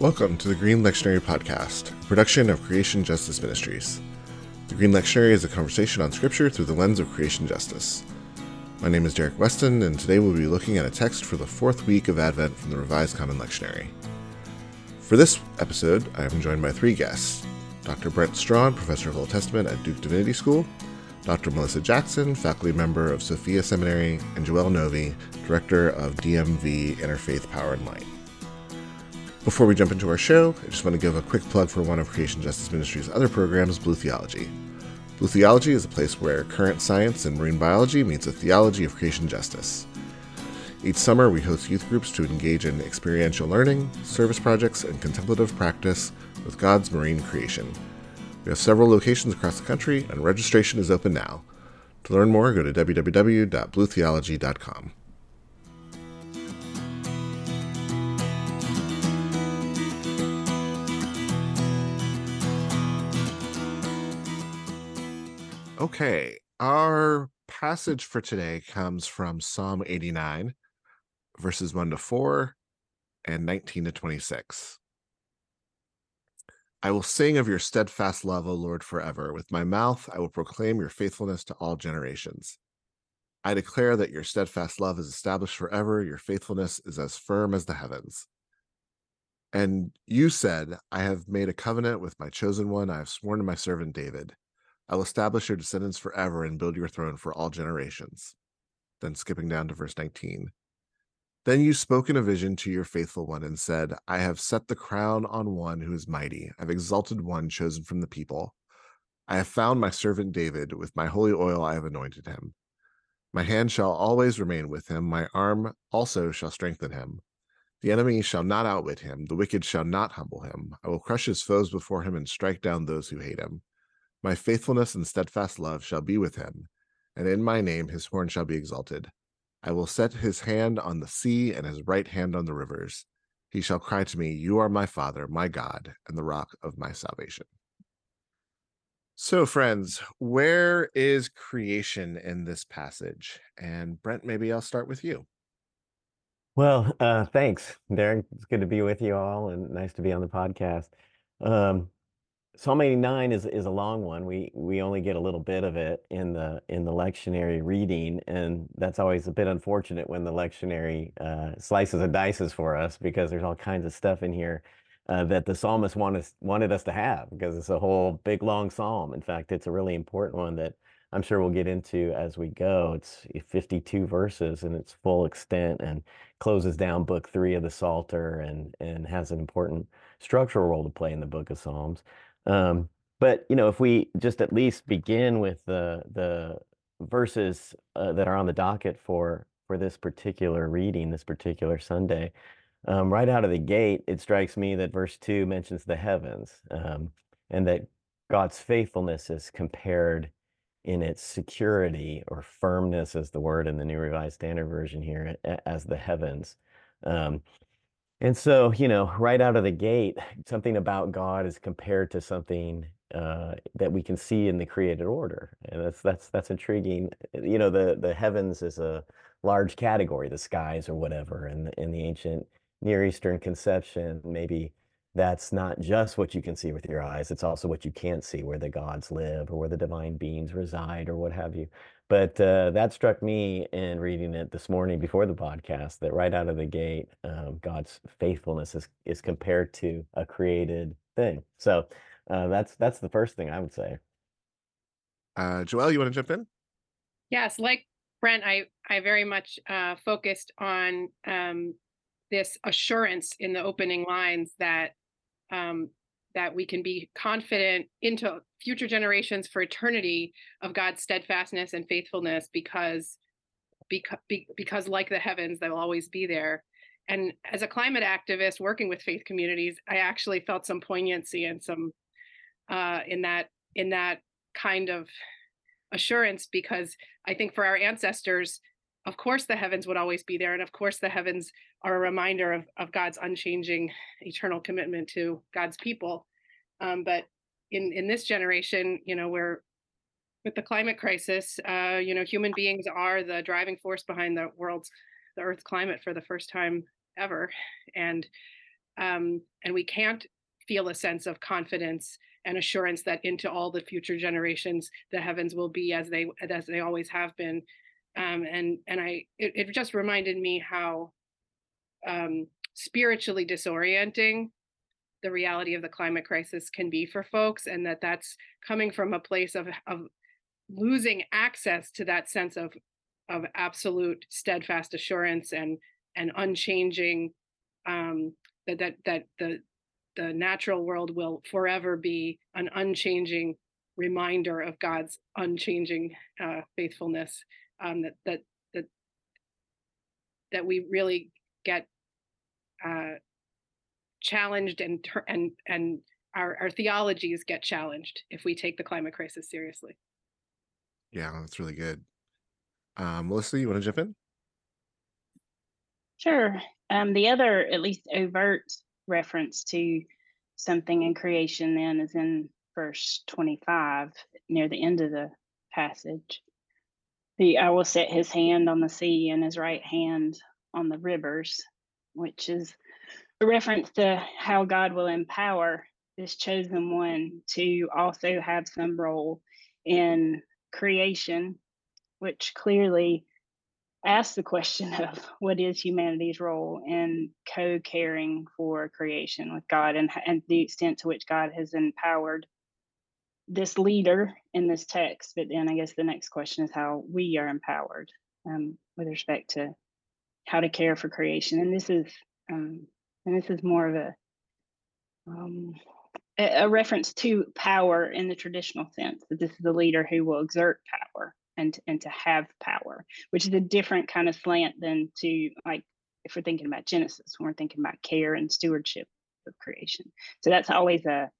Welcome to the Green Lectionary Podcast, production of Creation Justice Ministries. The Green Lectionary is a conversation on Scripture through the lens of creation justice. My name is Derek Weston, and today we'll be looking at a text for the fourth week of Advent from the Revised Common Lectionary. For this episode, I am joined by three guests Dr. Brent Strawn, Professor of Old Testament at Duke Divinity School, Dr. Melissa Jackson, faculty member of Sophia Seminary, and Joelle Novey, Director of DMV Interfaith Power and Light. Before we jump into our show, I just want to give a quick plug for one of Creation Justice Ministry's other programs, Blue Theology. Blue Theology is a place where current science and marine biology meets a theology of creation justice. Each summer, we host youth groups to engage in experiential learning, service projects, and contemplative practice with God's marine creation. We have several locations across the country, and registration is open now. To learn more, go to www.bluetheology.com. Okay, our passage for today comes from Psalm 89, verses 1 to 4 and 19 to 26. I will sing of your steadfast love, O Lord, forever. With my mouth, I will proclaim your faithfulness to all generations. I declare that your steadfast love is established forever. Your faithfulness is as firm as the heavens. And you said, I have made a covenant with my chosen one. I have sworn to my servant David. I will establish your descendants forever and build your throne for all generations. Then skipping down to verse 19. Then you spoke in a vision to your faithful one and said, I have set the crown on one who is mighty. I've exalted one chosen from the people. I have found my servant David. With my holy oil I have anointed him. My hand shall always remain with him. My arm also shall strengthen him. The enemy shall not outwit him. The wicked shall not humble him. I will crush his foes before him and strike down those who hate him. My faithfulness and steadfast love shall be with him, and in my name his horn shall be exalted. I will set his hand on the sea and his right hand on the rivers. He shall cry to me, You are my Father, my God, and the rock of my salvation. So, friends, where is creation in this passage? And Brent, maybe I'll start with you. Well, uh, thanks, Derek. It's good to be with you all and nice to be on the podcast. Um, Psalm 89 is is a long one. We we only get a little bit of it in the in the lectionary reading, and that's always a bit unfortunate when the lectionary uh, slices and dices for us because there's all kinds of stuff in here uh, that the psalmist wanted wanted us to have because it's a whole big long psalm. In fact, it's a really important one that I'm sure we'll get into as we go. It's 52 verses in its full extent and closes down book three of the Psalter and and has an important structural role to play in the book of Psalms. Um, but you know, if we just at least begin with the the verses uh, that are on the docket for for this particular reading, this particular Sunday, um, right out of the gate, it strikes me that verse two mentions the heavens, um, and that God's faithfulness is compared in its security or firmness, as the word in the New Revised Standard Version here, as the heavens. Um, and so, you know, right out of the gate, something about God is compared to something uh, that we can see in the created order, and that's that's that's intriguing. You know, the the heavens is a large category, the skies or whatever, and in the ancient Near Eastern conception, maybe that's not just what you can see with your eyes; it's also what you can't see, where the gods live or where the divine beings reside or what have you. But uh, that struck me in reading it this morning before the podcast that right out of the gate, um, God's faithfulness is is compared to a created thing. So uh, that's that's the first thing I would say. Uh, Joelle, you want to jump in? Yes, like Brent, I I very much uh, focused on um, this assurance in the opening lines that um, that we can be confident into future generations for eternity of God's steadfastness and faithfulness because because because like the heavens they'll always be there. And as a climate activist working with faith communities i actually felt some poignancy and some uh, in that in that kind of assurance because i think for our ancestors of course the heavens would always be there and of course the heavens are a reminder of, of god's unchanging eternal commitment to god's people. Um, but in in this generation you know with the climate crisis uh, you know human beings are the driving force behind the world's the earth's climate for the first time ever. And um, and we can't feel a sense of confidence and assurance that into all the future generations the heavens will be as they as they always have been. Um, and and i it, it, just reminded me how um, spiritually disorienting the reality of the climate crisis can be for folks and that that's coming from a place of of losing access to that sense of of absolute steadfast assurance and and unchanging um, that that that the the natural world will forever be an unchanging reminder of God's unchanging uh, faithfulness. Um, that that that that we really get uh, challenged and and and our our theologies get challenged if we take the climate crisis seriously. Yeah, that's really good. Um, Melissa, you want to jump in? Sure. Um, the other, at least overt reference to something in creation then is in verse 25 near the end of the passage. The I will set his hand on the sea and his right hand on the rivers, which is a reference to how God will empower this chosen one to also have some role in creation, which clearly asks the question of what is humanity's role in co-caring for creation with God and, and the extent to which God has empowered this leader in this text. But then I guess the next question is how we are empowered um, with respect to how to care for creation. And this is um, and this is more of a um, a reference to power in the traditional sense that this is a leader who will exert power and and to have power, which is a different kind of slant than to like if we're thinking about Genesis, when we're thinking about care and stewardship of creation. So that's always a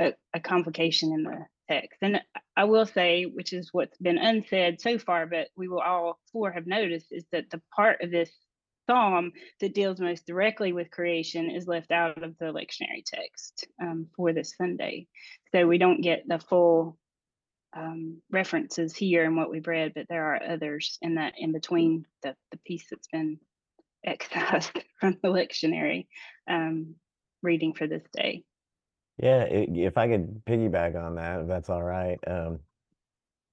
a, a complication in the text. And I will say, which is what's been unsaid so far, but we will all four have noticed, is that the part of this psalm that deals most directly with creation is left out of the lectionary text um, for this Sunday. So we don't get the full um, references here in what we've read, but there are others in that in between the, the piece that's been excised from the lectionary um, reading for this day. Yeah, if I could piggyback on that, if that's all right. Um,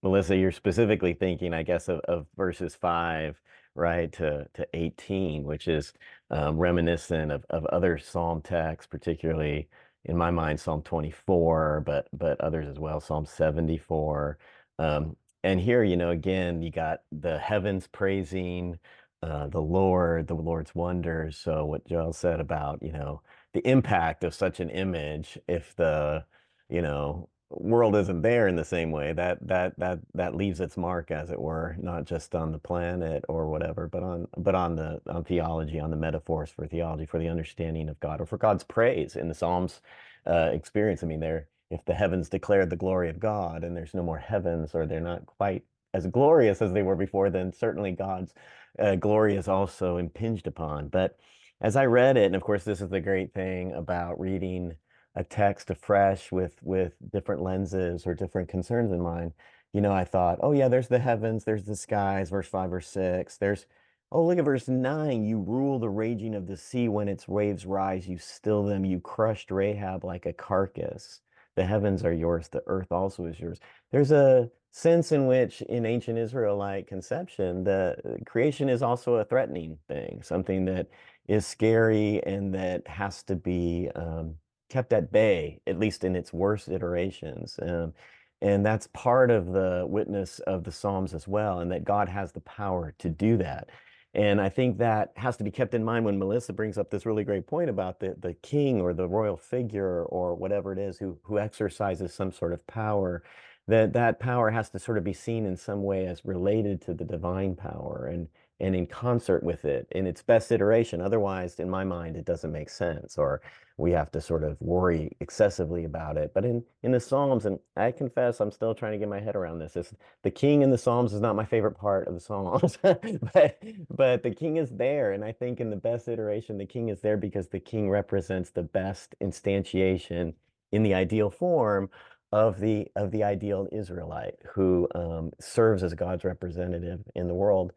Melissa, you're specifically thinking, I guess, of, of verses five, right, to, to 18, which is um, reminiscent of, of other psalm texts, particularly in my mind Psalm 24, but but others as well, Psalm 74. Um, and here, you know, again, you got the heavens praising uh, the Lord, the Lord's wonders. So what Joelle said about, you know, the impact of such an image, if the, you know, world isn't there in the same way, that that that that leaves its mark, as it were, not just on the planet or whatever, but on but on the on theology, on the metaphors for theology, for the understanding of God, or for God's praise in the Psalms uh, experience. I mean, there if the heavens declared the glory of God and there's no more heavens, or they're not quite as glorious as they were before, then certainly God's uh, glory is also impinged upon. But as I read it, and of course, this is the great thing about reading a text afresh with with different lenses or different concerns in mind you know i thought oh yeah there's the heavens there's the skies verse 5 or 6 there's oh look at verse 9 you rule the raging of the sea. When its waves rise you still them. You crushed rahab like a carcass. The heavens are yours. The earth also is yours. There's a sense in which in ancient israelite conception the creation is also a threatening thing something that is scary and that has to be um, kept at bay, at least in its worst iterations. Um, and that's part of the witness of the Psalms as well, and that God has the power to do that. And I think that has to be kept in mind when Melissa brings up this really great point about the, the king or the royal figure or whatever it is who, who exercises some sort of power, that that power has to sort of be seen in some way as related to the divine power and, and in concert with it in its best iteration. Otherwise, in my mind, it doesn't make sense or we have to sort of worry excessively about it. But in, in the Psalms, and I confess I'm still trying to get my head around this, is the king in the Psalms is not my favorite part of the Psalms, but, but the king is there. And I think in the best iteration, the king is there because the king represents the best instantiation in the ideal form of the of the ideal Israelite who um, serves as God's representative in the world.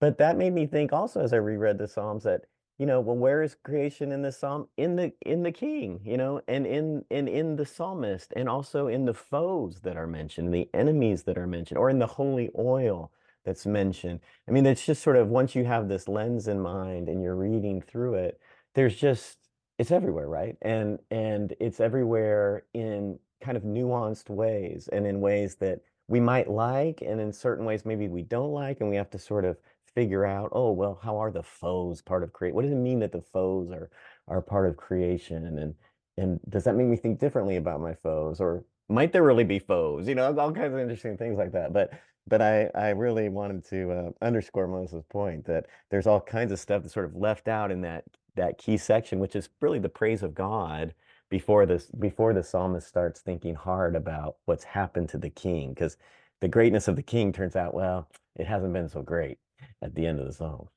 But that made me think also as I reread the Psalms that you know, well, where is creation in the psalm? In the in the king, you know, and in and in the psalmist, and also in the foes that are mentioned, the enemies that are mentioned, or in the holy oil that's mentioned. I mean, it's just sort of once you have this lens in mind and you're reading through it, there's just it's everywhere, right? And and it's everywhere in kind of nuanced ways and in ways that we might like and in certain ways maybe we don't like and we have to sort of figure out, oh, well, how are the foes part of create? What does it mean that the foes are are part of creation? And and does that make me think differently about my foes? Or might there really be foes? You know, all kinds of interesting things like that. But but I I really wanted to uh, underscore Melissa's point that there's all kinds of stuff that's sort of left out in that that key section, which is really the praise of God before this before the psalmist starts thinking hard about what's happened to the king because the greatness of the king turns out well it hasn't been so great at the end of the psalm.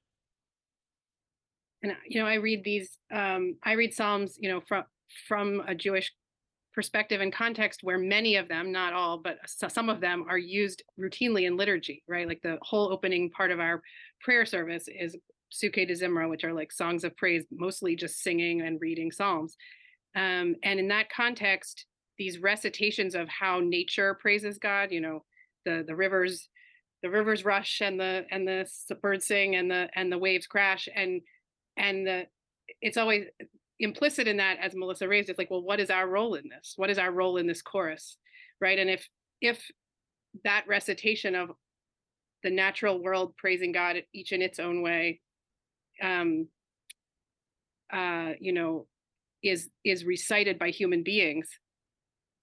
And uh, you know, I read these. Um, I read Psalms, you know, from from a Jewish perspective and context, where many of them, not all, but some of them, are used routinely in liturgy. Right, like the whole opening part of our prayer service is Pesukei Dezimra, which are like songs of praise, mostly just singing and reading psalms. Um, and in that context, these recitations of how nature praises God, you know, the the rivers the rivers rush and the and the birds sing and the and the waves crash and and the it's always implicit in that as melissa raised it's like well what is our role in this? What is our role in this chorus right? And if if that recitation of the natural world praising god each in its own way um uh you know is is recited by human beings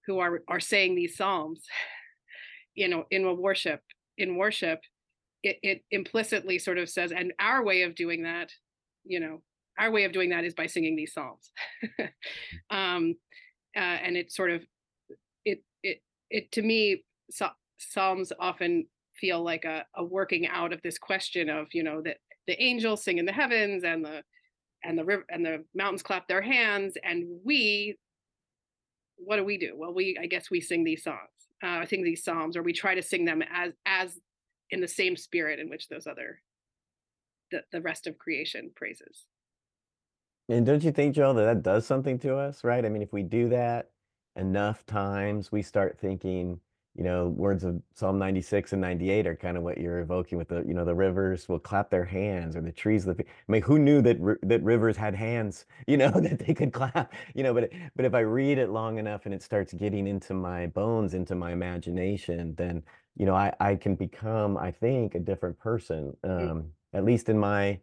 who are are saying these psalms you know in a worship in worship, it, it implicitly sort of says, and our way of doing that, you know, our way of doing that is by singing these psalms. um, uh, and it sort of, it, it, it to me, so, psalms often feel like a, a working out of this question of, you know, that the angels sing in the heavens and the, and the river and the mountains clap their hands and we what do we do well we i guess we sing these songs uh, I think these psalms, or we try to sing them as as in the same spirit in which those other the the rest of creation praises. And don't you think, Joelle, that that does something to us, right? I mean, if we do that enough times, we start thinking, you know, words of Psalm 96 and 98 are kind of what you're evoking with the, you know, the rivers will clap their hands or the trees. I mean, who knew that that rivers had hands, you know, that they could clap, you know, but but if I read it long enough and it starts getting into my bones, into my imagination, then, you know, I I can become, I think, a different person, mm. um, at least in my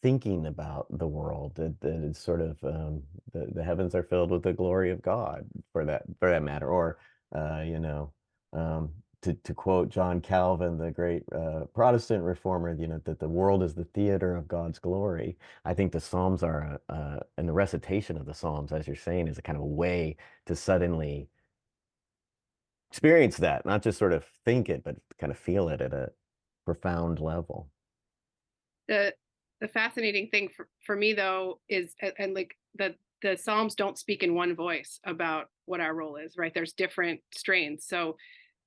thinking about the world that, that it's sort of um, the, the heavens are filled with the glory of God for that for that matter or uh, you know um, to, to quote John Calvin, the great uh, Protestant reformer, you know, that the world is the theater of God's glory. I think the Psalms are, uh, and the recitation of the Psalms, as you're saying, is a kind of a way to suddenly experience that, not just sort of think it, but kind of feel it at a profound level. The the fascinating thing for, for me though is and like the the Psalms don't speak in one voice about what our role is, right? There's different strains. So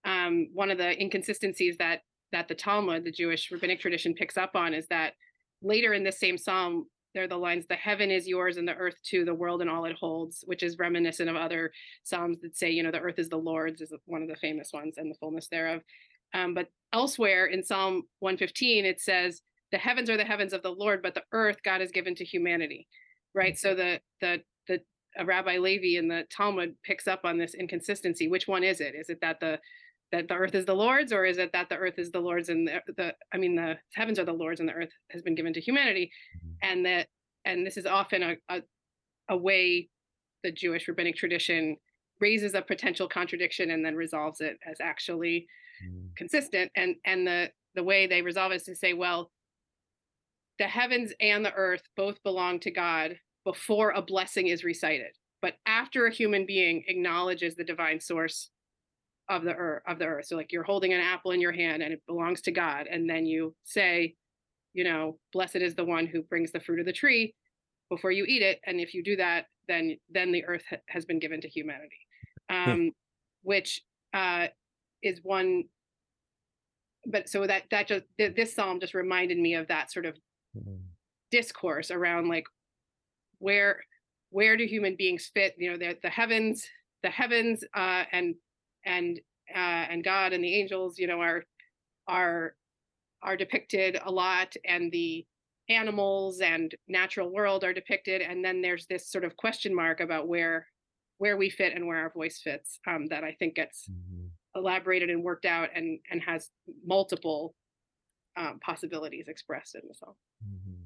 um, one of the inconsistencies that that the Talmud, the Jewish rabbinic tradition, picks up on is that later in this same psalm, there are the lines, "The heaven is yours and the earth too, the world and all it holds," which is reminiscent of other psalms that say, you know, the earth is the Lord's, is one of the famous ones, and the fullness thereof. Um, but elsewhere in Psalm 115, it says, "The heavens are the heavens of the Lord, but the earth God has given to humanity." Right. So the the the Rabbi Levi in the Talmud picks up on this inconsistency. Which one is it? Is it that the that the earth is the Lord's, or is it that the earth is the Lord's and the, the I mean the heavens are the Lord's and the earth has been given to humanity, mm-hmm. and that and this is often a, a a way the Jewish rabbinic tradition raises a potential contradiction and then resolves it as actually mm. consistent. And and the the way they resolve is to say, well, the heavens and the earth both belong to God before a blessing is recited. But after a human being acknowledges the divine source of the earth of the earth so like you're holding an apple in your hand and it belongs to god and then you say you know blessed is the one who brings the fruit of the tree before you eat it and if you do that then then the earth ha- has been given to humanity hmm. um which uh is one but so that that just this psalm just reminded me of that sort of mm-hmm. discourse around like where where do human beings fit you know the, the heavens the heavens uh, and and uh, and god and the angels you know are are are depicted a lot and the animals and natural world are depicted and then there's this sort of question mark about where where we fit and where our voice fits um, that i think gets mm-hmm. elaborated and worked out and and has multiple um, possibilities expressed in the song mm-hmm.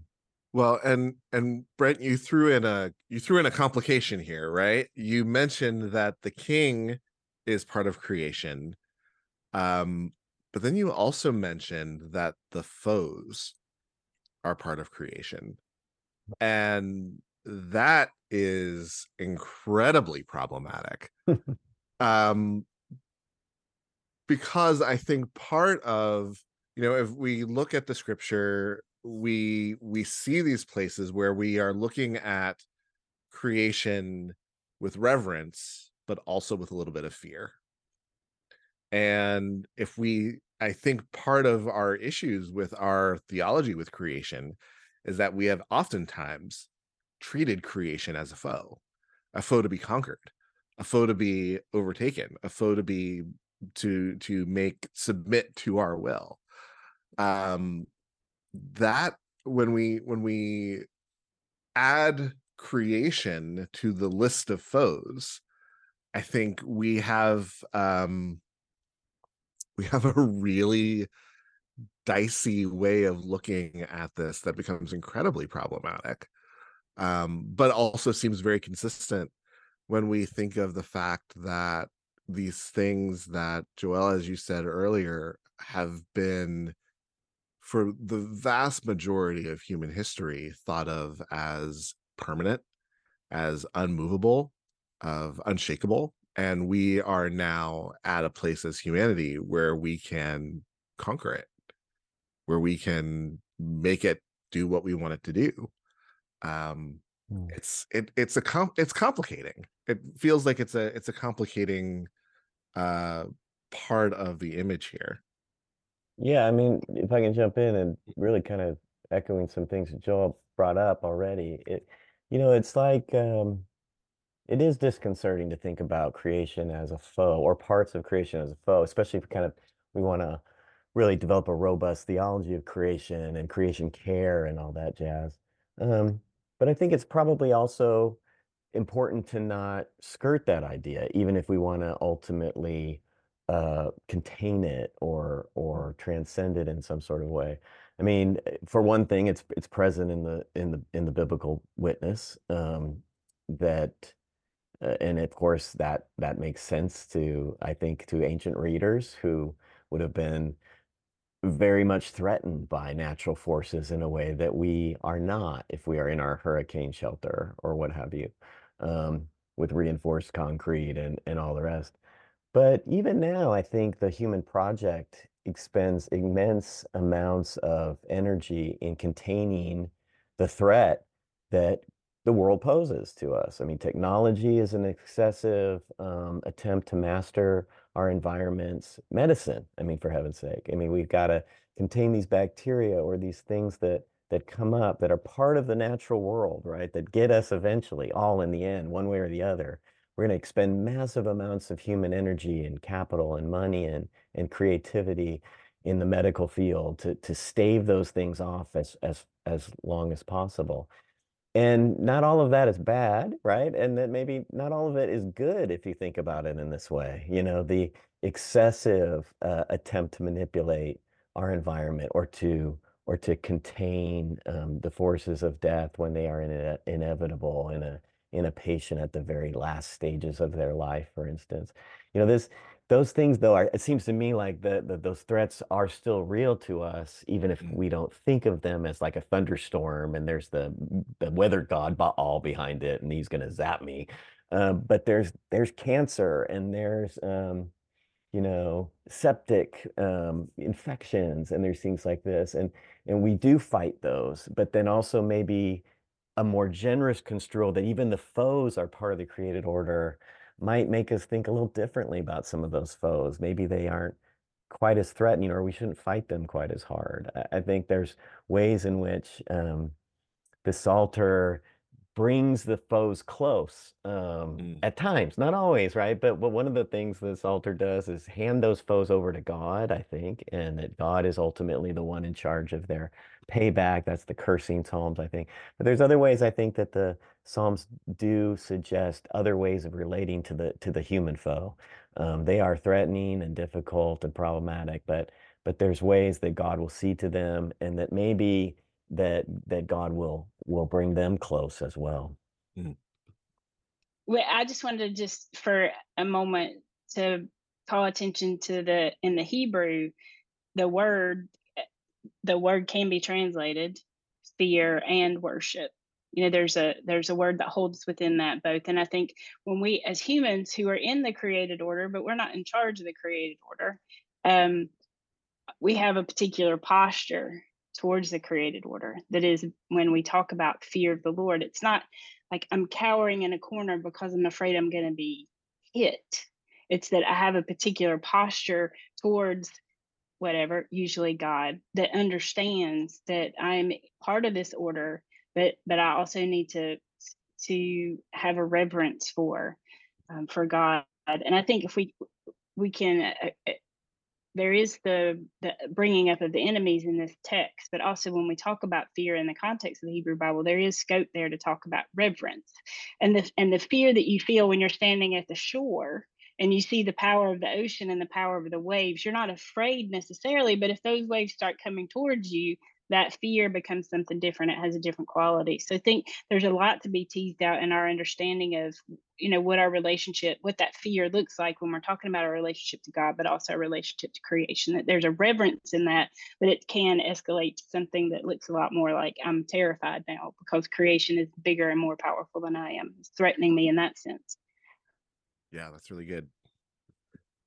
well and and brent you threw in a you threw in a complication here right you mentioned that the king is part of creation um but then you also mentioned that the foes are part of creation. And that is incredibly problematic. um because I think part of, you know, if we look at the scripture, we we see these places where we are looking at creation with reverence but also with a little bit of fear and if we, I think part of our issues with our theology with creation is that we have oftentimes treated creation as a foe, a foe to be conquered, a foe to be overtaken, a foe to be to to make submit to our will. Um that when we when we add creation to the list of foes, I think we have um we have a really dicey way of looking at this that becomes incredibly problematic um, but also seems very consistent when we think of the fact that these things that Joelle, as you said earlier, have been for the vast majority of human history thought of as permanent, as unmovable, of unshakable and we are now at a place as humanity where we can conquer it where we can make it do what we want it to do. Um mm. it's it it's a com- it's complicating. It feels like it's a it's a complicating uh part of the image here. Yeah i mean if i can jump in and really kind of echoing some things that joelle brought up already it you know it's like um it is disconcerting to think about creation as a foe or parts of creation as a foe, especially if kind of we want to really develop a robust theology of creation and creation care and all that jazz. Um, but I think it's probably also important to not skirt that idea, even if we want to ultimately uh, contain it or or transcend it in some sort of way. I mean, eh, for one thing, it's it's present in the in the in the biblical witness um, that uh, and of course, that that makes sense to, I think, to ancient readers who would have been very much threatened by natural forces in a way that we are not if we are in our hurricane shelter or what have you, um, with reinforced concrete and, and all the rest. But even now, I think the human project expends immense amounts of energy in containing the threat that the world poses to us. I mean, technology is an excessive um, attempt to master our environments. Medicine, I mean, for heaven's sake. I mean, we've got to contain these bacteria or these things that that come up that are part of the natural world, right? That get us eventually, all in the end, one way or the other. We're going to expend massive amounts of human energy and capital and money and and creativity in the medical field to to stave those things off as as as long as possible and not all of that is bad right? And that maybe not all of it is good if you think about it in this way you know the excessive uh, attempt to manipulate our environment or to or to contain um, the forces of death when they are in inevitable in a in a patient at the very last stages of their life for instance. You know this those things though are it seems to me like the, the, those threats are still real to us even if mm. we don't think of them as like a thunderstorm and there's the the weather god Baal behind it and he's going to zap me uh, but there's there's cancer and there's um, you know septic um, infections and there's things like this and and we do fight those but then also maybe a more generous construal that even the foes are part of the created order might make us think a little differently about some of those foes. Maybe they aren't quite as threatening or we shouldn't fight them quite as hard. I, I think there's ways in which um, the Psalter brings the foes close um, Mm. at times, not always, right? But but one of the things this Psalter does is hand those foes over to God, I think, and that God is ultimately the one in charge of their payback. That's the cursing Psalms, I think. But there's other ways I think that the Psalms do suggest other ways of relating to the to the human foe. Um, they are threatening and difficult and problematic, but but there's ways that God will see to them, and that maybe that that God will will bring them close as well. Well, I just wanted to just for a moment to call attention to the in the Hebrew, the word eh, the word can be translated fear and worship. You know, there's a there's a word that holds within that both. And I think when we as humans who are in the created order, but we're not in charge of the created order, um, we have a particular posture towards the created order. That is when we talk about fear of the Lord, it's not like I'm cowering in a corner because I'm afraid I'm going to be hit. It's that I have a particular posture towards whatever, usually God, that understands that I'm part of this order, but but I also need to to have a reverence for um, for God. And I think if we we can uh, uh, there is the the bringing up of the enemies in this text, but also when we talk about fear in the context of the Hebrew Bible, there is scope there to talk about reverence and the and the fear that you feel when you're standing at the shore and you see the power of the ocean and the power of the waves. You're not afraid necessarily, but if those waves start coming towards you, that fear becomes something different. It has a different quality. So I think there's a lot to be teased out in our understanding of, you know, what our relationship, what that fear looks like when we're talking about our relationship to God, but also our relationship to creation. That there's a reverence in that, but it can escalate to something that looks a lot more like I'm terrified now because creation is bigger and more powerful than I am. It's threatening me in that sense. Yeah, that's really good.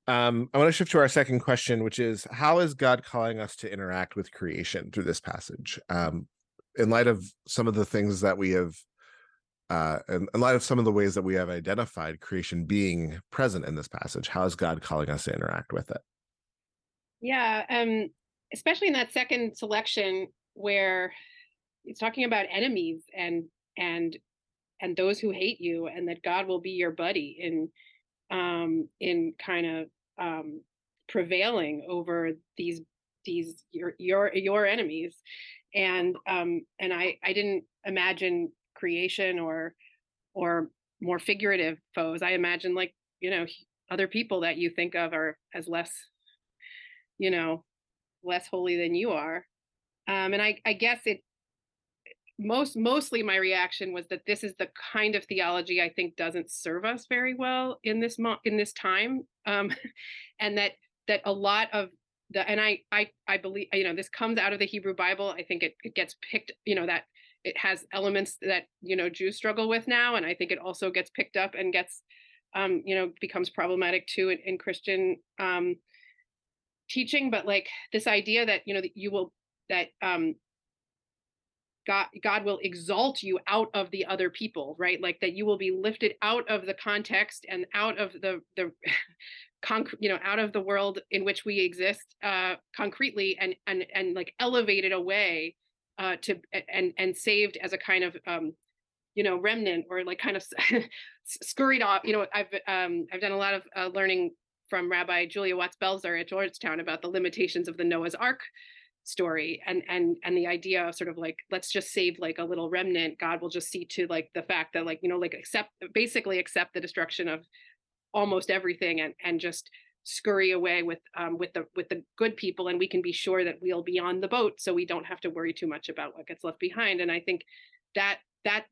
Um, I want to shift to our second question, which is how is God calling us to interact with creation through this passage? Um, in light of some of the things that we have, uh, in, in light of some of the ways that we have identified creation being present in this passage, how is God calling us to interact with it? Yeah, um, especially in that second selection where it's talking about enemies and and and those who hate you, and that God will be your buddy in um, in kind of um, prevailing over these these your your your enemies, and um, and I I didn't imagine creation or or more figurative foes. I imagine like you know other people that you think of are as less you know less holy than you are, um, and I I guess it most mostly my reaction was that this is the kind of theology I think doesn't serve us very well in this mo- in this time, um, and that that a lot of the and I I I believe you know this comes out of the Hebrew Bible. I think it, it gets picked you know that it has elements that you know Jews struggle with now, and I think it also gets picked up and gets um, you know becomes problematic too in, in Christian um, teaching. But like this idea that you know that you will that um, God God will exalt you out of the other people, right? Like that you will be lifted out of the context and out of the the conc- you know out of the world in which we exist uh concretely and and and like elevated away uh to and and saved as a kind of um you know remnant or like kind of scurried off you know i've um i've done a lot of uh, learning from rabbi julia watts belser at georgetown about the limitations of the noah's ark story and and and the idea of sort of like let's just save like a little remnant god will just see to like the fact that like you know like accept basically accept the destruction of almost everything and and just scurry away with um with the with the good people and we can be sure that we'll be on the boat so we don't have to worry too much about what gets left behind and i think that that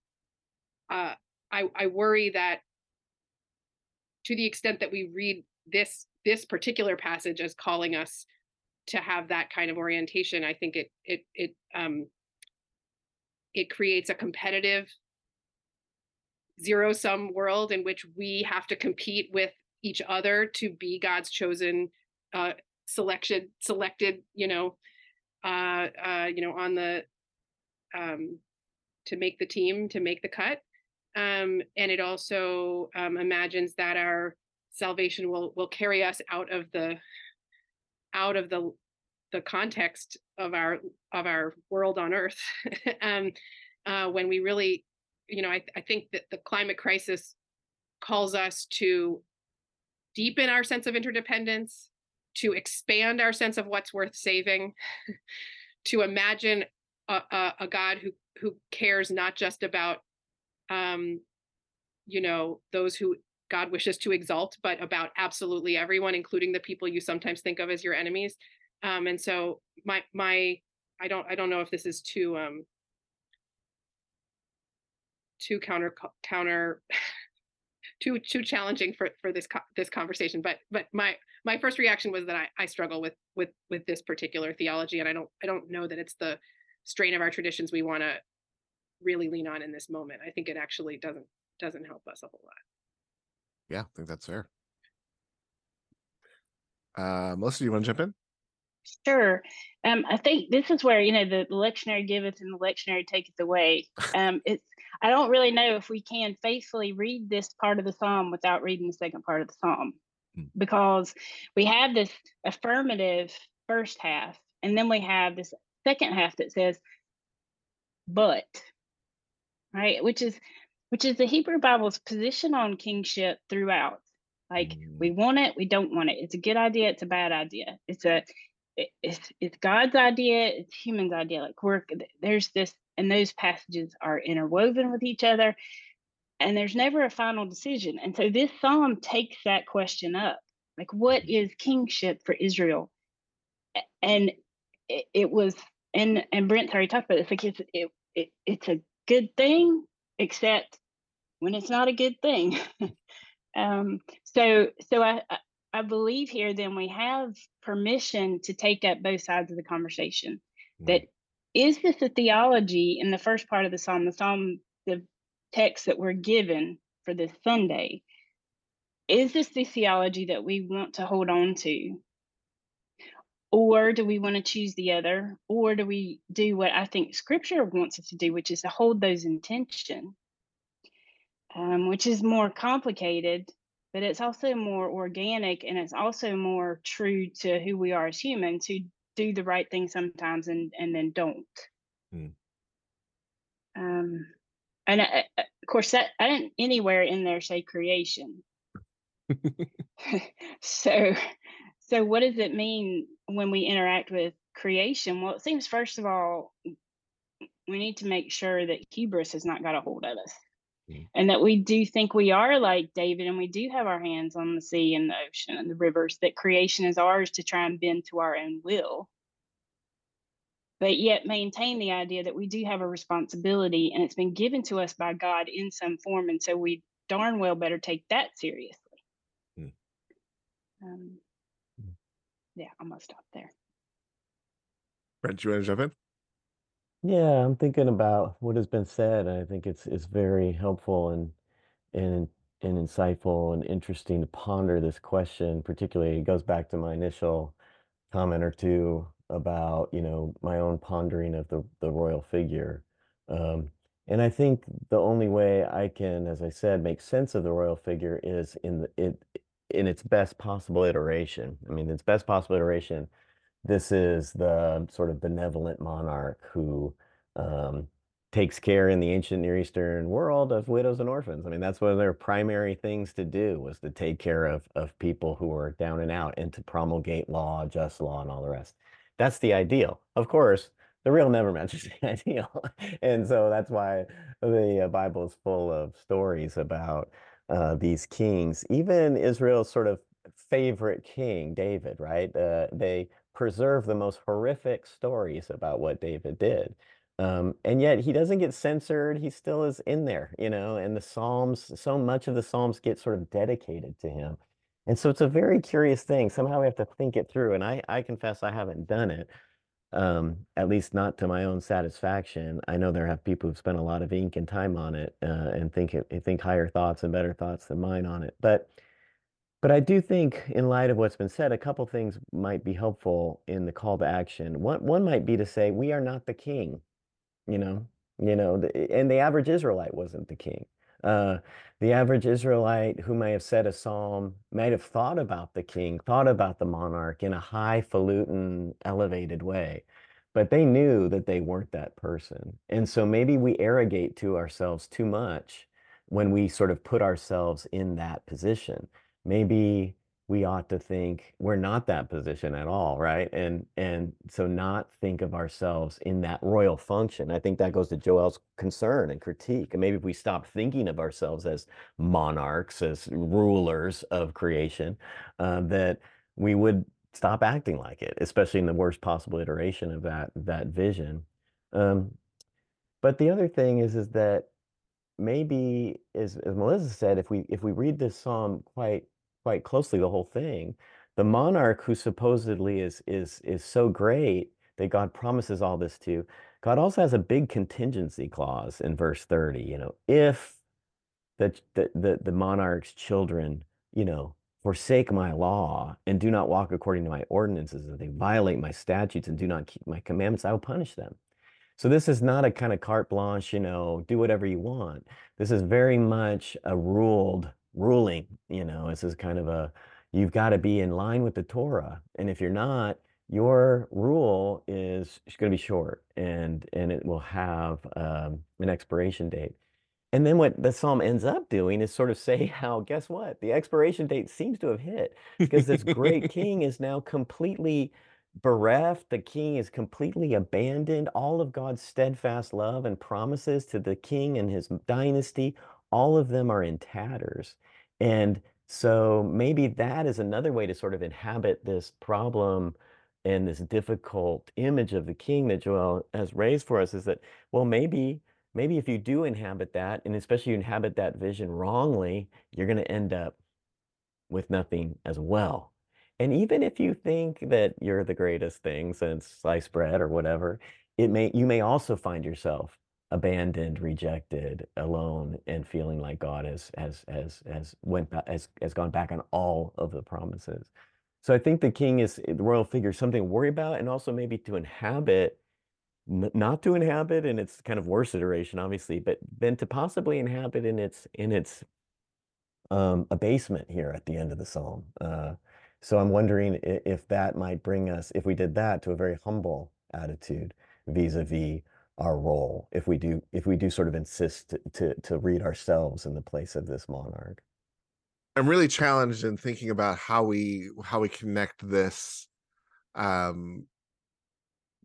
uh i i worry that to the extent that we read this this particular passage as calling us to have that kind of orientation i think it it it um it creates a competitive zero sum world in which we have to compete with each other to be god's chosen uh selection selected you know uh uh you know on the um to make the team to make the cut. Um and it also um imagines that our salvation will will carry us out of the out of the the context of our of our world on earth. Um uh, when we really, you know, I, I think that the climate crisis calls us to deepen our sense of interdependence, to expand our sense of what's worth saving, to imagine a, a, a, God who who cares not just about, um, you know, those who God wishes to exalt, but about absolutely everyone, including the people you sometimes think of as your enemies. Um, and so my my I don't I don't know if this is too um too counter counter too too challenging for for this this conversation but but my my first reaction was that I, I struggle with with with this particular theology and I don't I don't know that it's the strain of our traditions we want to really lean on in this moment. I think it actually doesn't doesn't help us a whole lot. Yeah, I think that's fair. Uh Melissa, you want to jump in? Sure. Um, I think this is where you know the, the lectionary giveth and the lectionary taketh away. Um, it's I don't really know if we can faithfully read this part of the psalm without reading the second part of the psalm, mm. because we have this affirmative first half, and then we have this second half that says, "But," right, which is which is the Hebrew Bible's position on kingship throughout. Like mm. we want it, we don't want it. It's a good idea, it's a bad idea. It's a it's it's God's idea, it's human's idea. Like we're there's this, and those passages are interwoven with each other, and there's never a final decision. And so this psalm takes that question up, like what is kingship for Israel? And it, it was, and and Brent's already talked about this. Like it's it, it it's a good thing, except when it's not a good thing. um, so so I I believe here then we have permission to take up both sides of the conversation. Mm. That is this a theology in the first part of the psalm, the psalm, the text that we're given for this Sunday? Is this the theology that we want to hold on to? Or do we want to choose the other? Or do we do what I think scripture wants us to do, which is to hold those in tension, um, which is more complicated but it's also more organic and it's also more true to who we are as humans who do the right thing sometimes and and then don't. Hmm. um and I, of course that i didn't anywhere in there say creation. So so what does it mean when we interact with creation? Well it seems first of all we need to make sure that hubris has not got a hold of us And that we do think we are like David and we do have our hands on the sea and the ocean and the rivers, that creation is ours to try and bend to our own will. But yet maintain the idea that we do have a responsibility and it's been given to us by God in some form. And so we darn well better take that seriously. Mm. Um, mm. yeah, I'm going to stop there. Brent, do you want to jump in? Yeah, I'm thinking about what has been said, and I think it's it's very helpful and and and insightful and interesting to ponder this question. Particularly, it goes back to my initial comment or two about you know my own pondering of the the royal figure. Um, and I think the only way I can, as I said, make sense of the royal figure is in the it in its best possible iteration. I mean, its best possible iteration this is the sort of benevolent monarch who um, takes care in the ancient Near Eastern world of widows and orphans. I mean, that's one of their primary things to do was to take care of of people who are down and out and to promulgate law, just law, and all the rest. That's the ideal. Of course, the real never mentions the ideal, and so that's why the uh, Bible is full of stories about uh, these kings. Even Israel's sort of favorite king, David, right? Uh, they preserve the most horrific stories about what David did. Um, and yet he doesn't get censored. He still is in there, you know, and the Psalms, so much of the Psalms get sort of dedicated to him. And so it's a very curious thing. Somehow we have to think it through. And I, I confess I haven't done it, um, at least not to my own satisfaction. I know there have people who've spent a lot of ink and time on it uh, and think, think higher thoughts and better thoughts than mine on it. But but I do think, in light of what's been said, a couple things might be helpful in the call to action. One one might be to say, we are not the king, you know, you know, the, and the average Israelite wasn't the king. Uh, the average Israelite who may have said a psalm might have thought about the king, thought about the monarch in a highfalutin, elevated way. but they knew that they weren't that person. And so maybe we arrogate to ourselves too much when we sort of put ourselves in that position. Maybe we ought to think we're not that position at all, right? And and so not think of ourselves in that royal function. I think that goes to Joelle's concern and critique. And maybe if we stop thinking of ourselves as monarchs, as rulers of creation, uh, that we would stop acting like it, especially in the worst possible iteration of that that vision. Um, but the other thing is is that maybe, as, as Melissa said, if we if we read this psalm quite quite closely the whole thing. The monarch who supposedly is is is so great that God promises all this to, God also has a big contingency clause in verse 30, you know, if the the the, the monarch's children, you know, forsake my law and do not walk according to my ordinances, and they violate my statutes and do not keep my commandments, I will punish them. So this is not a kind of carte blanche, you know, do whatever you want. This is very much a ruled ruling, you know, this is kind of a, you've got to be in line with the Torah. And if you're not, your rule is going to be short and and it will have um, an expiration date. And then what the psalm ends up doing is sort of say how, guess what? The expiration date seems to have hit because this great king is now completely bereft. The king is completely abandoned. All of God's steadfast love and promises to the king and his dynasty all of them are in tatters. And so maybe that is another way to sort of inhabit this problem and this difficult image of the king that Joelle has raised for us is that, well, maybe, maybe if you do inhabit that, and especially you inhabit that vision wrongly, you're going to end up with nothing as well. And even if you think that you're the greatest thing since sliced bread or whatever, it may you may also find yourself abandoned, rejected, alone, and feeling like God has has has has went has has gone back on all of the promises. So I think the king is the royal figure, something to worry about, and also maybe to inhabit, not to inhabit in its kind of worst iteration, obviously, but then to possibly inhabit in its in its um, abasement here at the end of the psalm. Uh, so I'm wondering if that might bring us, if we did that, to a very humble attitude vis-a-vis our role if we do if we do sort of insist to to read ourselves in the place of this monarch. I'm really challenged in thinking about how we how we connect this um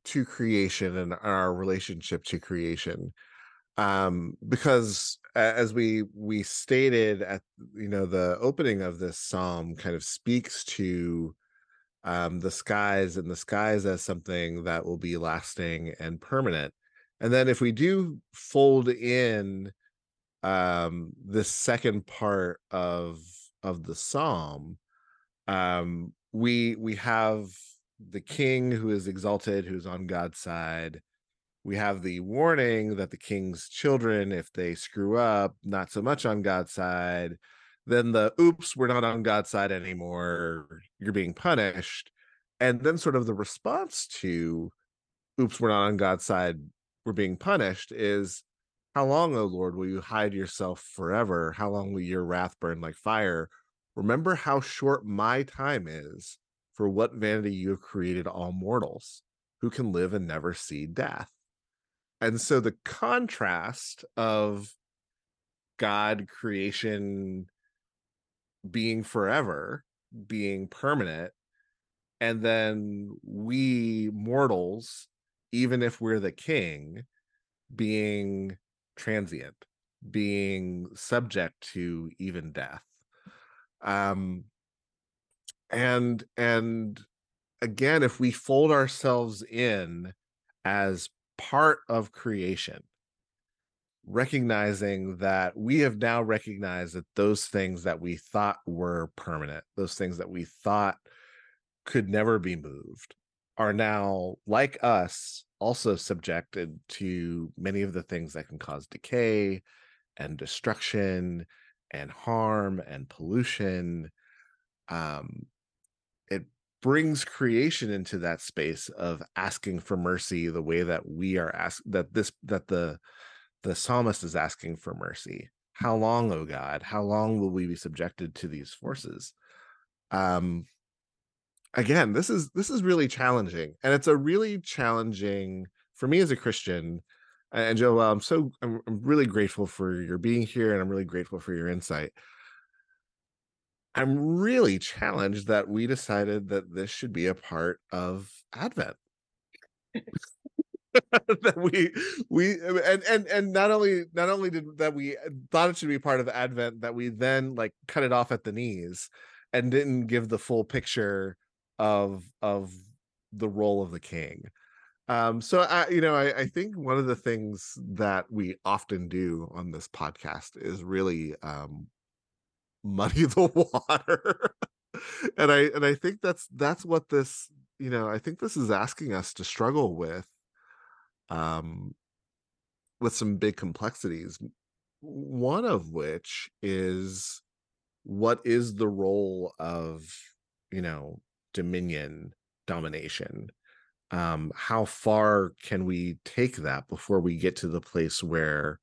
to creation and our relationship to creation. Um because as we we stated at you know the opening of this psalm kind of speaks to um the skies and the skies as something that will be lasting and permanent and then if we do fold in um this second part of of the psalm um we we have the king who is exalted who's on god's side. We have the warning that the king's children if they screw up not so much on god's side. Then the oops we're not on god's side anymore. You're being punished. And then sort of the response to oops we're not on god's side we're being punished is how long, O Lord, will you hide yourself forever? How long will your wrath burn like fire? Remember how short my time is. For what vanity you have created all mortals who can live and never see death. And so the contrast of God creation being forever, being permanent, and then we mortals even if we're the king, being transient, being subject to even death. Um, and and again, if we fold ourselves in as part of creation, recognizing that we have now recognized that those things that we thought were permanent, those things that we thought could never be moved, are now like us also subjected to many of the things that can cause decay and destruction and harm and pollution um it brings creation into that space of asking for mercy the way that we are asked that this that the the psalmist is asking for mercy. How long oh god? How long will we be subjected to these forces? Um again, this is this is really challenging, and it's a really challenging for me as a Christian. And Joelle, I'm so I'm, I'm really grateful for your being here, and I'm really grateful for your insight. I'm really challenged that we decided that this should be a part of Advent. that we we and and and not only not only did that we uh, thought it should be part of Advent, that we then like cut it off at the knees and didn't give the full picture of of the role of the king. Um, so I, you know, I, I think one of the things that we often do on this podcast is really um muddy the water. and I and I think that's that's what this, you know, I think this is asking us to struggle with um with some big complexities. One of which is what is the role of, you know, dominion domination. Um how far can we take that before we get to the place where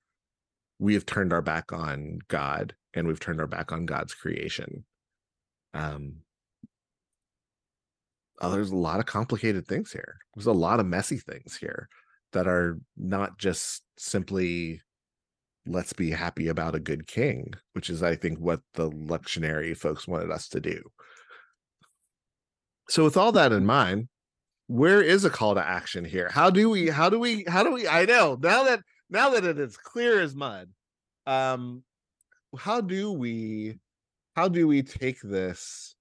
we have turned our back on god and we've turned our back on god's creation? Um oh, there's a lot of complicated things here. There's a lot of messy things here that are not just simply let's be happy about a good king which is i think what the lectionary folks wanted us to do so with all that in mind where is a call to action here? How do we how do we how do we i know now that now that it is clear as mud um how do we how do we take this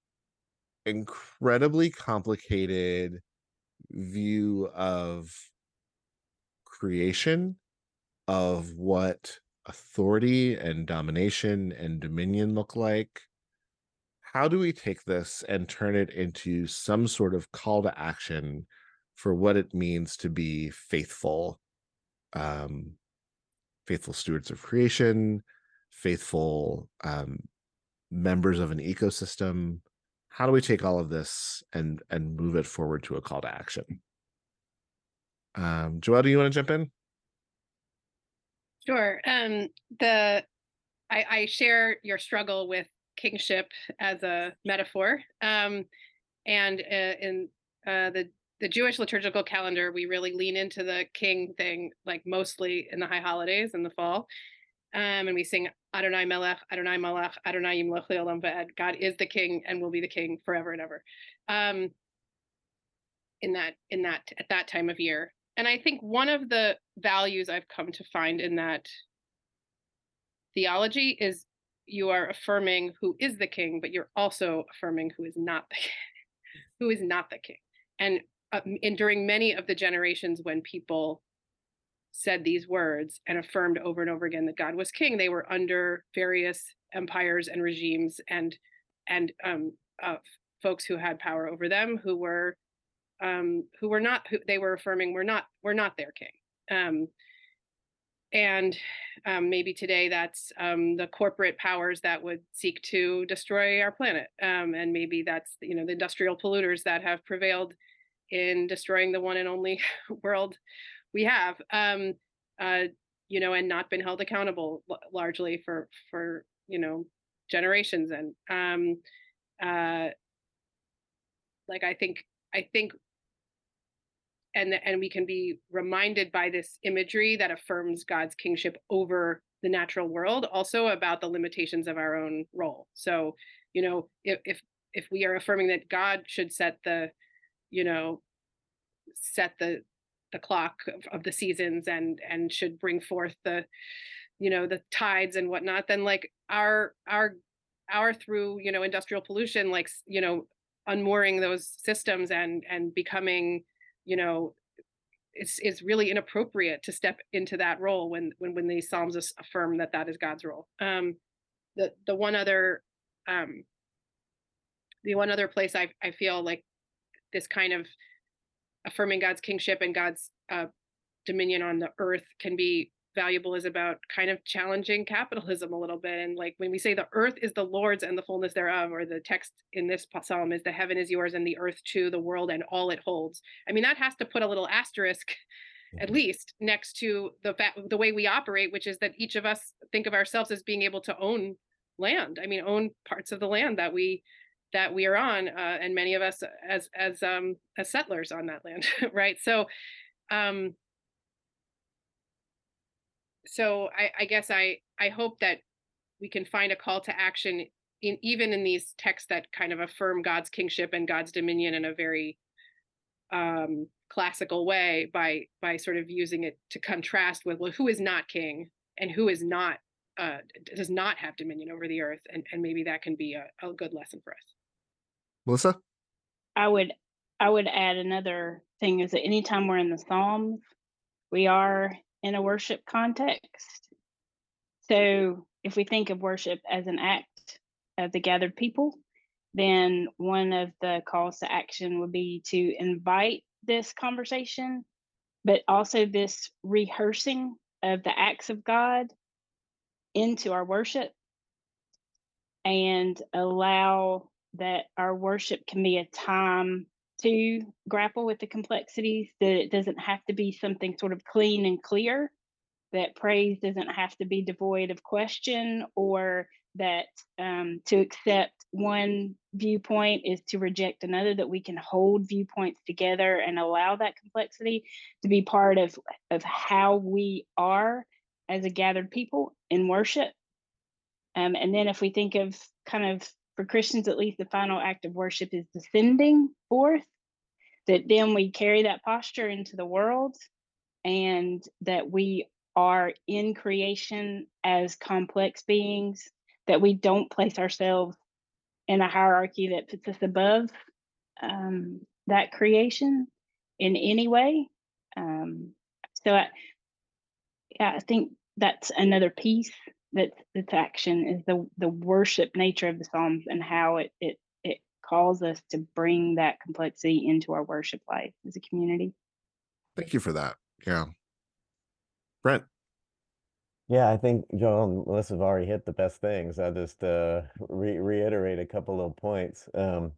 incredibly complicated view of creation of what authority and domination and dominion look like how do we take this and turn it into some sort of call to action for what it means to be faithful um faithful stewards of creation faithful um members of an ecosystem how do we take all of this and and move it forward to a call to action um do you want to jump in Sure. Um, the I, I share your struggle with kingship as a metaphor. Um, and uh, in uh, the the Jewish liturgical calendar, we really lean into the king thing, like mostly in the high holidays in the fall. Um, and we sing Adonai Melech, Adonai Malach, Adonai Yimlech Leolam Va'ed. God is the king and will be the king forever and ever. Um, in that in that at that time of year, and I think one of the values I've come to find in that theology is you are affirming who is the king, but you're also affirming who is not the king, who is not the king. And, uh, and during many of the generations when people said these words and affirmed over and over again that God was king, they were under various empires and regimes and and um, uh, folks who had power over them who were um, who were not who they were affirming were not were not their king. Um, and um, maybe today that's um, the corporate powers that would seek to destroy our planet, um, and maybe that's you know the industrial polluters that have prevailed in destroying the one and only world we have. Um, uh, you know, and not been held accountable largely for for you know generations and um, uh, like I think I think and and we can be reminded by this imagery that affirms God's kingship over the natural world also about the limitations of our own role. So you know if if, if we are affirming that God should set the you know set the the clock of, of the seasons and and should bring forth the you know the tides and whatnot then like our our our through you know industrial pollution like you know unmooring those systems and and becoming you know it's it's really inappropriate to step into that role when when when these psalms affirm that that is God's role. Um, the the one other um, the one other place I I feel like this kind of affirming God's kingship and God's uh, dominion on the earth can be valuable is about kind of challenging capitalism a little bit. And like when we say the earth is the Lord's and the fullness thereof, or the text in this psalm is the heaven is yours and the earth too, the world and all it holds. I mean, that has to put a little asterisk at least next to the fact the way we operate, which is that each of us think of ourselves as being able to own land. I mean, own parts of the land that we that we are on, uh, and many of us as as um, as settlers on that land, right? So, um, so I, I guess I I hope that we can find a call to action in even in these texts that kind of affirm God's kingship and God's dominion in a very um, classical way by by sort of using it to contrast with well, who is not king and who is not uh, does not have dominion over the earth, and and maybe that can be a, a good lesson for us. Melissa? I would I would add another thing is that anytime we're in the Psalms, we are in a worship context. Mm-hmm. So if we think of worship as an act of the gathered people, then one of the calls to action would be to invite this conversation, but also this rehearsing of the acts of God into our worship and allow that our worship can be a time to grapple with the complexities, that it doesn't have to be something sort of clean and clear, that praise doesn't have to be devoid of question, or that um, to accept one viewpoint is to reject another, that we can hold viewpoints together and allow that complexity to be part of, of how we are as a gathered people in worship. Um, and then if we think of kind of for Christians, at least the final act of worship is descending forth, that then we carry that posture into the world and that we are in creation as complex beings, that we don't place ourselves in a hierarchy that puts us above um, that creation in any way. Um, so, I, yeah, I think that's another piece that's that's action is the the worship nature of the Psalms and how it it it calls us to bring that complexity into our worship life as a community. Thank you for that. Yeah. Brent. Yeah, I think Joelle and Melissa have already hit the best things. I'll just uh, re reiterate a couple of points. Um,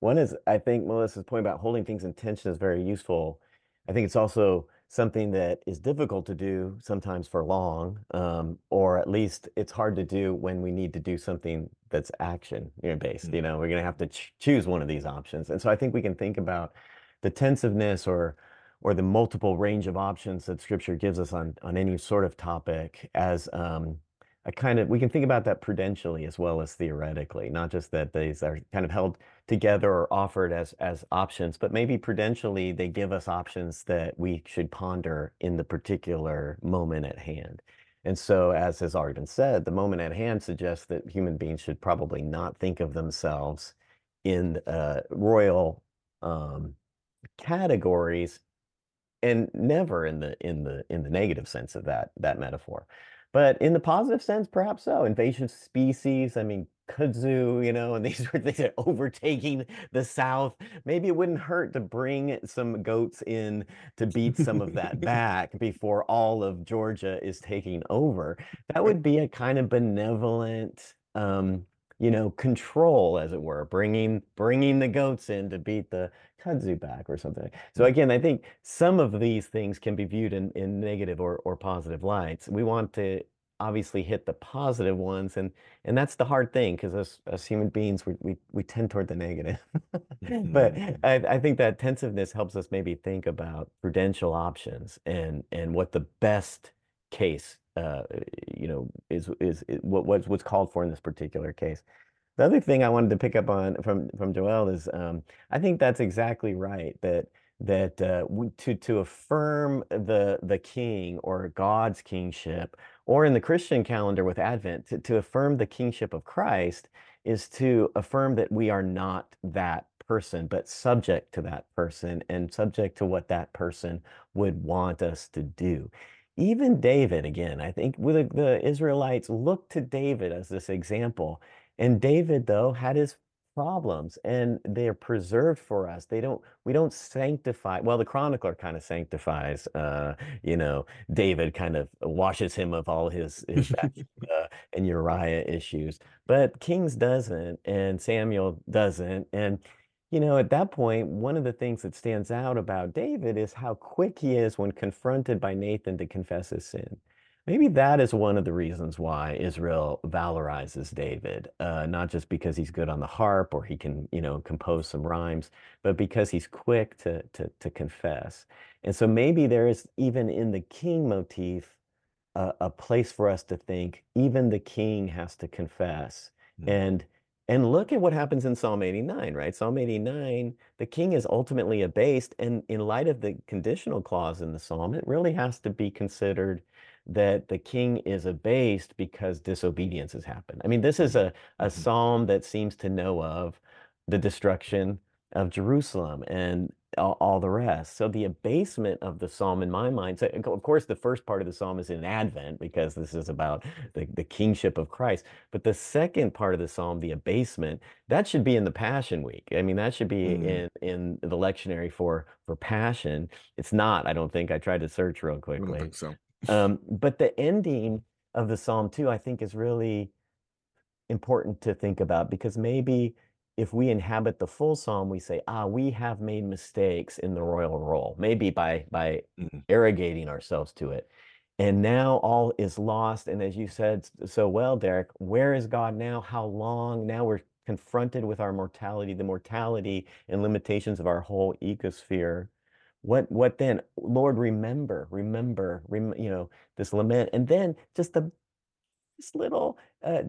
one is, I think Melissa's point about holding things in tension is very useful. I think it's also something that is difficult to do sometimes for long, um, or at least it's hard to do when we need to do something that's action you know, based. Mm. You know, we're going to have to ch choose one of these options. And so I think we can think about the tensiveness or or the multiple range of options that scripture gives us on on any sort of topic as um, a kind of we can think about that prudentially as well as theoretically not just that these are kind of held together or offered as as options but maybe prudentially they give us options that we should ponder in the particular moment at hand. And so as has already been said the moment at hand suggests that human beings should probably not think of themselves in uh, royal um, categories and never in the in the in the negative sense of that that metaphor but in the positive sense, perhaps so. Invasive species, I mean, kudzu, you know, and these are things that are overtaking the South. Maybe it wouldn't hurt to bring some goats in to beat some of that back before all of Georgia is taking over. That would be a kind of benevolent, um, you know, control, as it were, bringing bringing the goats in to beat the kudzu back or something. So Mm. again, I think some of these things can be viewed in, in negative or, or positive lights. We want to obviously hit the positive ones and and that's the hard thing because as, as human beings we, we we tend toward the negative but I, I think that tensiveness helps us maybe think about prudential options and and what the best case uh you know is is, is what what's what's called for in this particular case. The other thing I wanted to pick up on from from Joelle is um, I think that's exactly right that that uh, to to affirm the the king or God's kingship or in the Christian calendar with Advent to, to affirm the kingship of Christ is to affirm that we are not that person but subject to that person and subject to what that person would want us to do even David again I think with the, the Israelites look to David as this example and David, though, had his problems and they're preserved for us. They don't, we don't sanctify. Well, the chronicler kind of sanctifies, uh, you know, David kind of washes him of all his, his Bathsheba and Uriah issues, but Kings doesn't and Samuel doesn't. And, you know, at that point, one of the things that stands out about David is how quick he is when confronted by Nathan to confess his sin. maybe that is one of the reasons why Israel valorizes David, uh, not just because he's good on the harp or he can, you know, compose some rhymes, but because he's quick to to to confess. And so maybe there is even in the king motif a, a place for us to think even the king has to confess. Mm. And and look at what happens in Psalm 89, right? Psalm 89, the king is ultimately abased. And in light of the conditional clause in the psalm, it really has to be considered that the king is abased because disobedience has happened. I mean, this is a, a Mhm. psalm that seems to know of the destruction of Jerusalem and all, all the rest. So the abasement of the psalm in my mind, so of course the first part of the psalm is in Advent because this is about the, the kingship of Christ. But the second part of the psalm, the abasement, that should be in the Passion Week. I mean, that should be Mm. in in the lectionary for for Passion. It's not, I don't think. I tried to search real quickly. so. Um, but the ending of the psalm too, I think, is really important to think about because maybe if we inhabit the full psalm, we say, ah, we have made mistakes in the royal role, maybe by by Mhm. arrogating ourselves to it. And now all is lost. And as you said so well, Derek, where is God now? How long? Now we're confronted with our mortality, the mortality and limitations of our whole ecosphere. What what then? Lord, remember, remember, rem, you know, this lament. And then just the this little uh,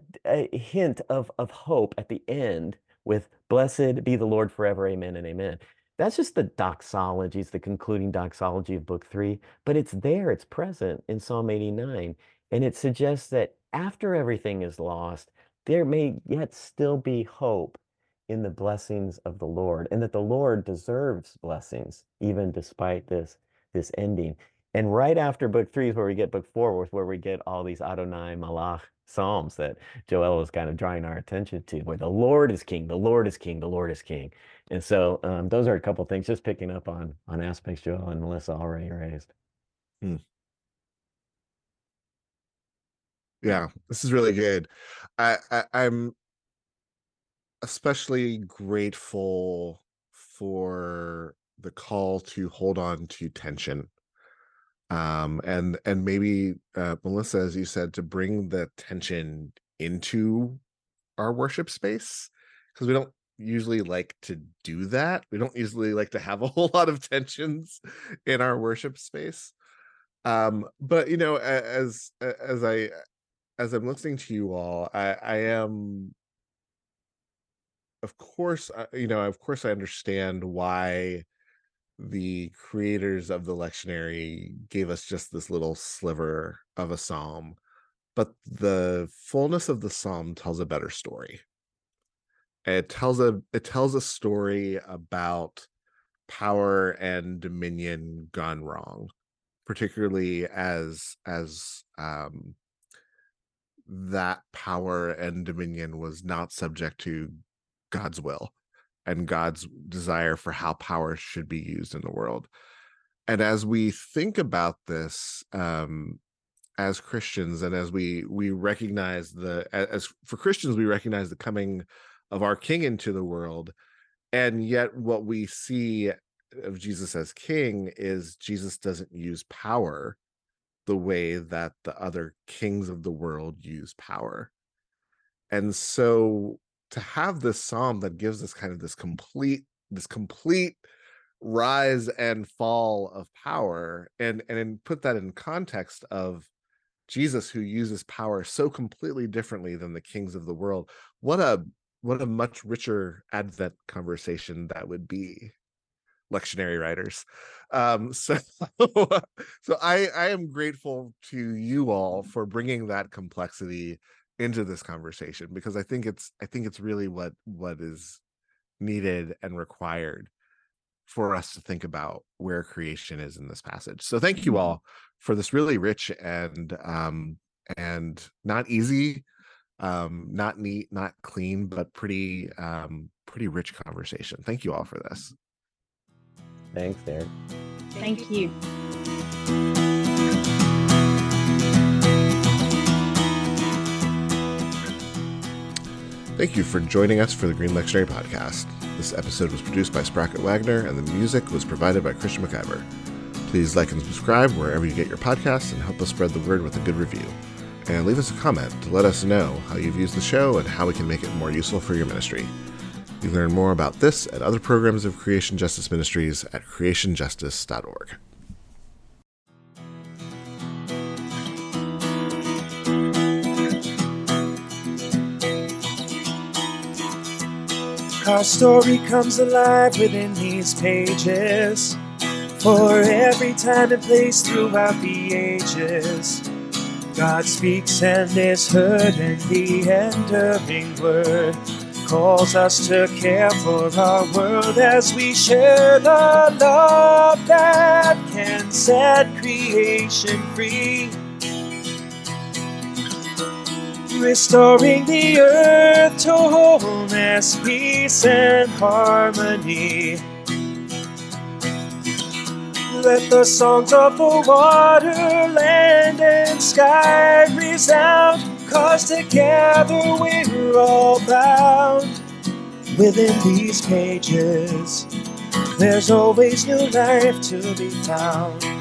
hint of of hope at the end with "Blessed be the Lord forever, Amen and Amen." That's just the doxology, it's the concluding doxology of Book Three, but it's there, it's present in Psalm 89, and it suggests that after everything is lost, there may yet still be hope in the blessings of the Lord, and that the Lord deserves blessings even despite this this ending. And right after book three is where we get book four, where we get all these Adonai Malach psalms that Joelle was kind of drawing our attention to, where the Lord is king, the Lord is king, the Lord is king. And so um, those are a couple things, just picking up on on aspects Joelle and Melissa already raised. Yeah, this is really good. I, I I'm especially grateful for the call to hold on to tension. Um and and maybe uh Melissa, as you said, to bring the tension into our worship space because we don't usually like to do that. We don't usually like to have a whole lot of tensions in our worship space. Um, but you know, as as I as I'm listening to you all, I I am of course, you know, of course I understand why the creators of the lectionary gave us just this little sliver of a psalm, but the fullness of the psalm tells a better story. It tells a it tells a story about power and dominion gone wrong, particularly as as um that power and dominion was not subject to God's will and God's desire for how power should be used in the world. And as we think about this um as Christians and as we we recognize the as for Christians we recognize the coming of our king into the world and yet what we see of Jesus as king is Jesus doesn't use power the way that the other kings of the world use power. And so to have this psalm that gives us kind of this complete this complete rise and fall of power and and put that in context of Jesus who uses power so completely differently than the kings of the world. What a what a much richer advent conversation that would be lectionary writers. Um, so so I I am grateful to you all for bringing that complexity into this conversation because I think it's I think it's really what what is needed and required for us to think about where creation is in this passage. So thank you all for this really rich and um and not easy um not neat not clean but pretty um pretty rich conversation thank you all for this Thanks, Derek. Thank you. Thank you for joining us for the Green Lectionary Podcast. This episode was produced by Sprocket Wagner, and the music was provided by Christian McIver. Please like and subscribe wherever you get your podcasts and help us spread the word with a good review. And leave us a comment to let us know how you've used the show and how we can make it more useful for your ministry. You learn more about this and other programs of Creation Justice Ministries at creationjustice.org. Our story comes alive within these pages. For every time and place throughout the ages, God speaks and is heard, and the enduring word calls us to care for our world as we share the love that can set creation free restoring the earth to wholeness, peace, and harmony. Let the songs of the water, land, and sky resound, cause together we're all bound within these pages. There's always new life to be found.